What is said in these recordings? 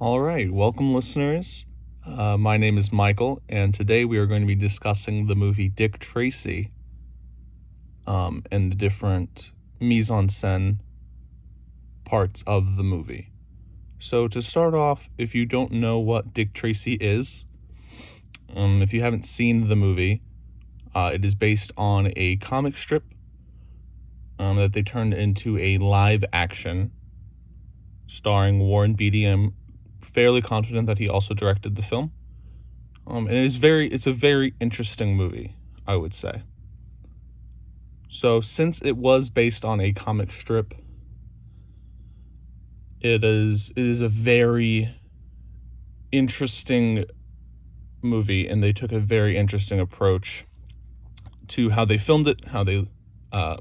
All right, welcome, listeners. Uh, my name is Michael, and today we are going to be discussing the movie Dick Tracy um, and the different mise en scène parts of the movie. So, to start off, if you don't know what Dick Tracy is, um, if you haven't seen the movie, uh, it is based on a comic strip um, that they turned into a live action starring Warren Beatty. I'm fairly confident that he also directed the film. Um, and it is very, it's a very interesting movie, I would say. So, since it was based on a comic strip, it is it is a very interesting movie, and they took a very interesting approach to how they filmed it, how they uh,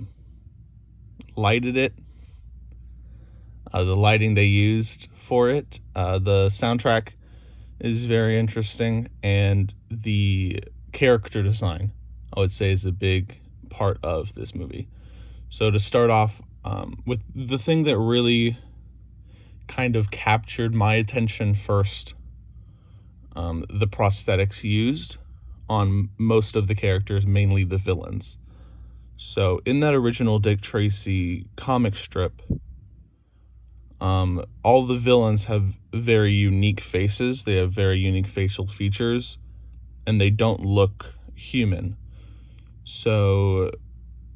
lighted it, uh, the lighting they used for it. Uh, the soundtrack is very interesting, and the character design, I would say, is a big part of this movie. So, to start off um, with the thing that really kind of captured my attention first um, the prosthetics used on most of the characters, mainly the villains. So, in that original Dick Tracy comic strip, um, all the villains have very unique faces. They have very unique facial features, and they don't look human. So,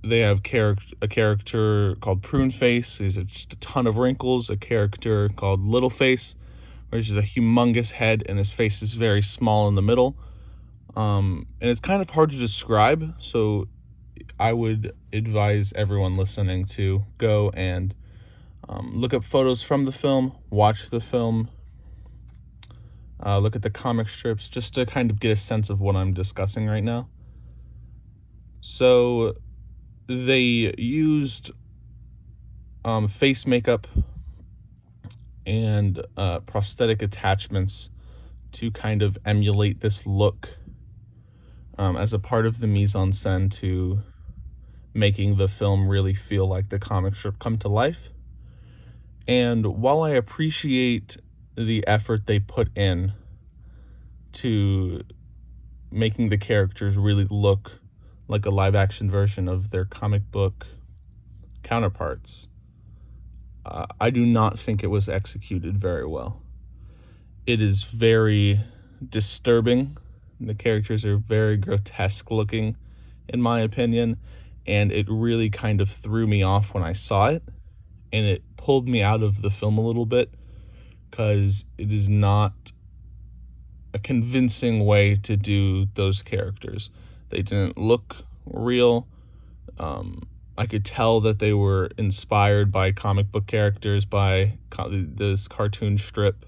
they have character a character called Prune Face. He's just a ton of wrinkles. A character called Little Face, which is a humongous head and his face is very small in the middle. Um, and it's kind of hard to describe. So I would advise everyone listening to go and um, look up photos from the film, watch the film, uh, look at the comic strips, just to kind of get a sense of what I'm discussing right now. So they used um, face makeup and uh, prosthetic attachments to kind of emulate this look um, as a part of the mise en scène to making the film really feel like the comic strip come to life. And while I appreciate the effort they put in to making the characters really look like a live action version of their comic book counterparts, uh, I do not think it was executed very well. It is very disturbing. The characters are very grotesque looking, in my opinion, and it really kind of threw me off when I saw it, and it pulled me out of the film a little bit because it is not a convincing way to do those characters. They didn't look real. Um, I could tell that they were inspired by comic book characters, by co- this cartoon strip.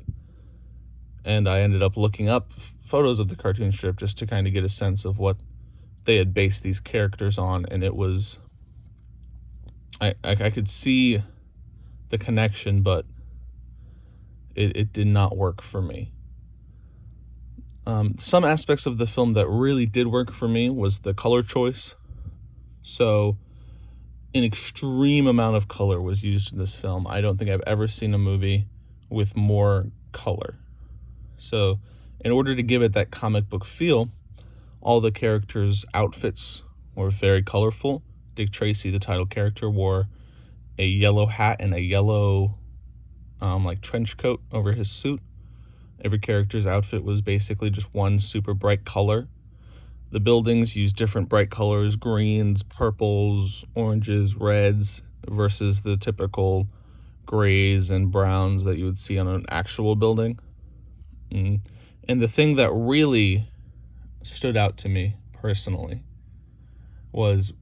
And I ended up looking up photos of the cartoon strip just to kind of get a sense of what they had based these characters on. And it was. I, I, I could see the connection, but it, it did not work for me. Um, some aspects of the film that really did work for me was the color choice. So, an extreme amount of color was used in this film. I don't think I've ever seen a movie with more color. So, in order to give it that comic book feel, all the characters' outfits were very colorful. Dick Tracy, the title character, wore a yellow hat and a yellow um, like trench coat over his suit. Every character's outfit was basically just one super bright color. The buildings used different bright colors greens, purples, oranges, reds versus the typical grays and browns that you would see on an actual building. Mm. And the thing that really stood out to me personally was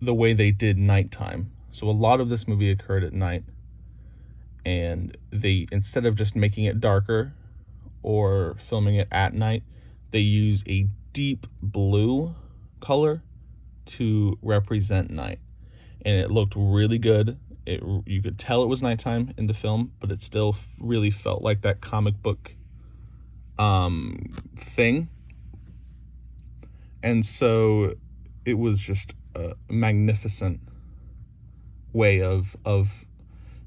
the way they did nighttime. So a lot of this movie occurred at night and they instead of just making it darker or filming it at night, they use a deep blue color to represent night. And it looked really good. It you could tell it was nighttime in the film, but it still really felt like that comic book um thing. And so it was just a magnificent way of of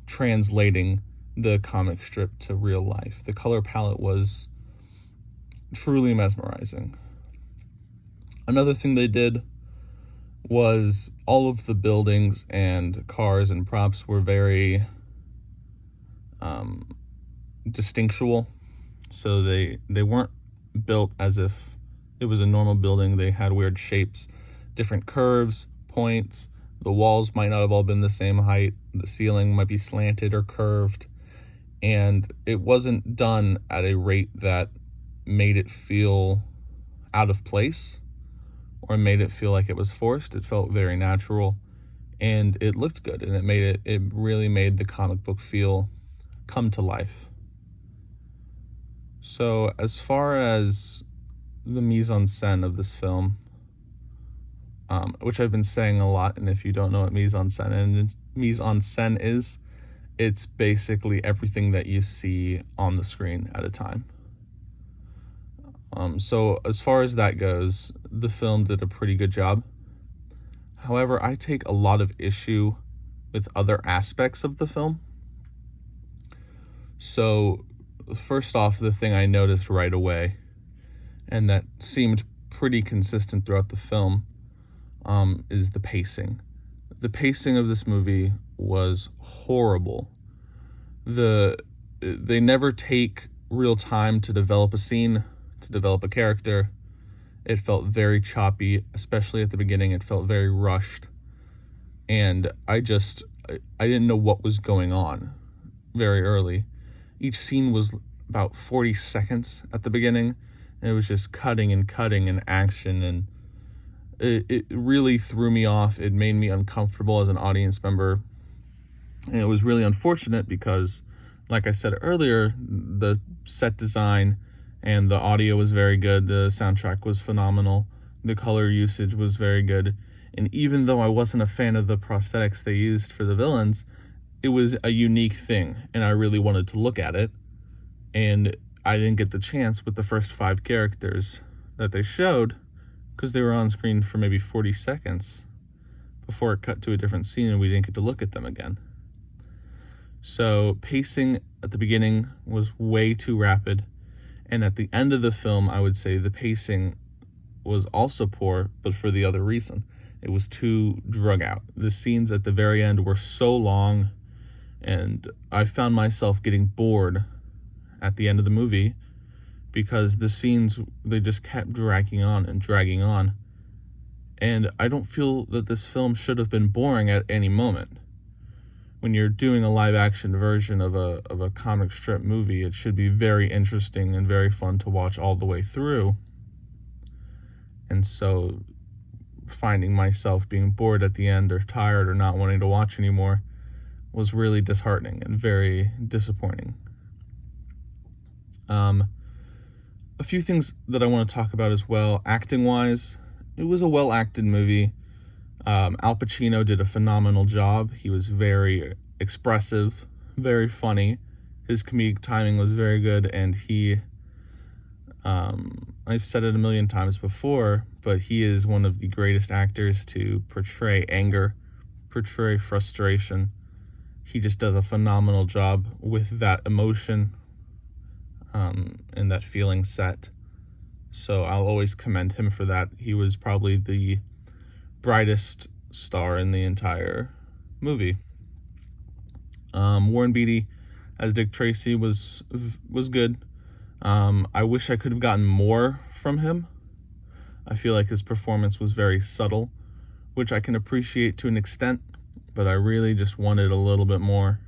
translating the comic strip to real life. The color palette was truly mesmerizing. Another thing they did was all of the buildings and cars and props were very um, distinctual. So they they weren't built as if it was a normal building. They had weird shapes, different curves, points. The walls might not have all been the same height. The ceiling might be slanted or curved. And it wasn't done at a rate that made it feel out of place or made it feel like it was forced. It felt very natural and it looked good and it made it it really made the comic book feel come to life. So as far as the mise en scène of this film, um, which I've been saying a lot, and if you don't know what mise en scène and mise en scène is, it's basically everything that you see on the screen at a time. Um, so as far as that goes, the film did a pretty good job. However, I take a lot of issue with other aspects of the film. So, first off, the thing I noticed right away, and that seemed pretty consistent throughout the film, um, is the pacing. The pacing of this movie was horrible. The they never take real time to develop a scene to develop a character. It felt very choppy, especially at the beginning. It felt very rushed. And I just, I didn't know what was going on very early. Each scene was about 40 seconds at the beginning. And it was just cutting and cutting and action. And it, it really threw me off. It made me uncomfortable as an audience member. And it was really unfortunate because, like I said earlier, the set design and the audio was very good. The soundtrack was phenomenal. The color usage was very good. And even though I wasn't a fan of the prosthetics they used for the villains, it was a unique thing, and I really wanted to look at it. And I didn't get the chance with the first five characters that they showed because they were on screen for maybe 40 seconds before it cut to a different scene and we didn't get to look at them again. So, pacing at the beginning was way too rapid and at the end of the film, I would say the pacing was also poor, but for the other reason. It was too drug out. The scenes at the very end were so long, and I found myself getting bored at the end of the movie because the scenes they just kept dragging on and dragging on. And I don't feel that this film should have been boring at any moment when you're doing a live action version of a of a comic strip movie, it should be very interesting and very fun to watch all the way through. And so finding myself being bored at the end or tired or not wanting to watch anymore was really disheartening and very disappointing. Um, a few things that I want to talk about as well, acting wise, it was a well acted movie. Um, Al Pacino did a phenomenal job. He was very expressive, very funny. His comedic timing was very good, and he, um, I've said it a million times before, but he is one of the greatest actors to portray anger, portray frustration. He just does a phenomenal job with that emotion um, and that feeling set. So I'll always commend him for that. He was probably the brightest star in the entire movie. Um, Warren Beatty as Dick Tracy was was good. Um, I wish I could have gotten more from him. I feel like his performance was very subtle, which I can appreciate to an extent, but I really just wanted a little bit more.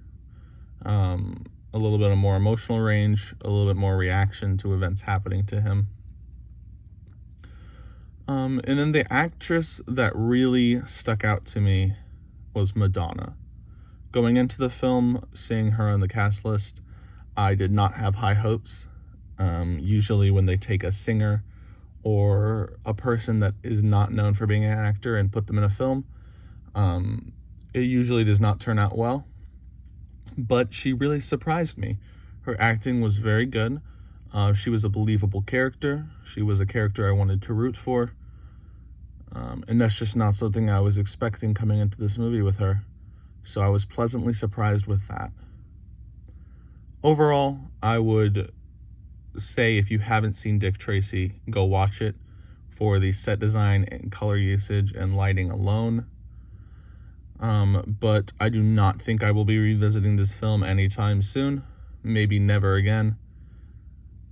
Um, a little bit of more emotional range, a little bit more reaction to events happening to him. Um, and then the actress that really stuck out to me was Madonna. Going into the film, seeing her on the cast list, I did not have high hopes. Um, usually, when they take a singer or a person that is not known for being an actor and put them in a film, um, it usually does not turn out well. But she really surprised me. Her acting was very good. Uh, she was a believable character. She was a character I wanted to root for. Um, and that's just not something I was expecting coming into this movie with her. So I was pleasantly surprised with that. overall, I would say if you haven't seen Dick Tracy, go watch it for the set design and color usage and lighting alone. Um, but I do not think I will be revisiting this film anytime soon. Maybe never again.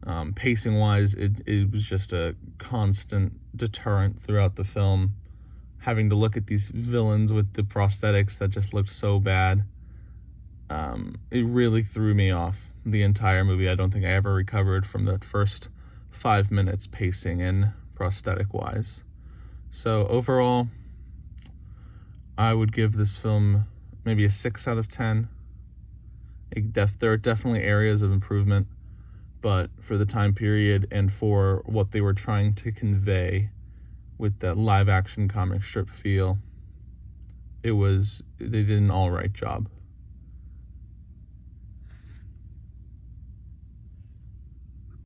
Um, pacing wise, it, it was just a constant deterrent throughout the film. Having to look at these villains with the prosthetics that just looked so bad. Um, it really threw me off the entire movie. I don't think I ever recovered from the first five minutes pacing and prosthetic wise. So overall, I would give this film maybe a six out of ten. Def- there are definitely areas of improvement, but for the time period and for what they were trying to convey with that live action comic strip feel, it was they did an all right job.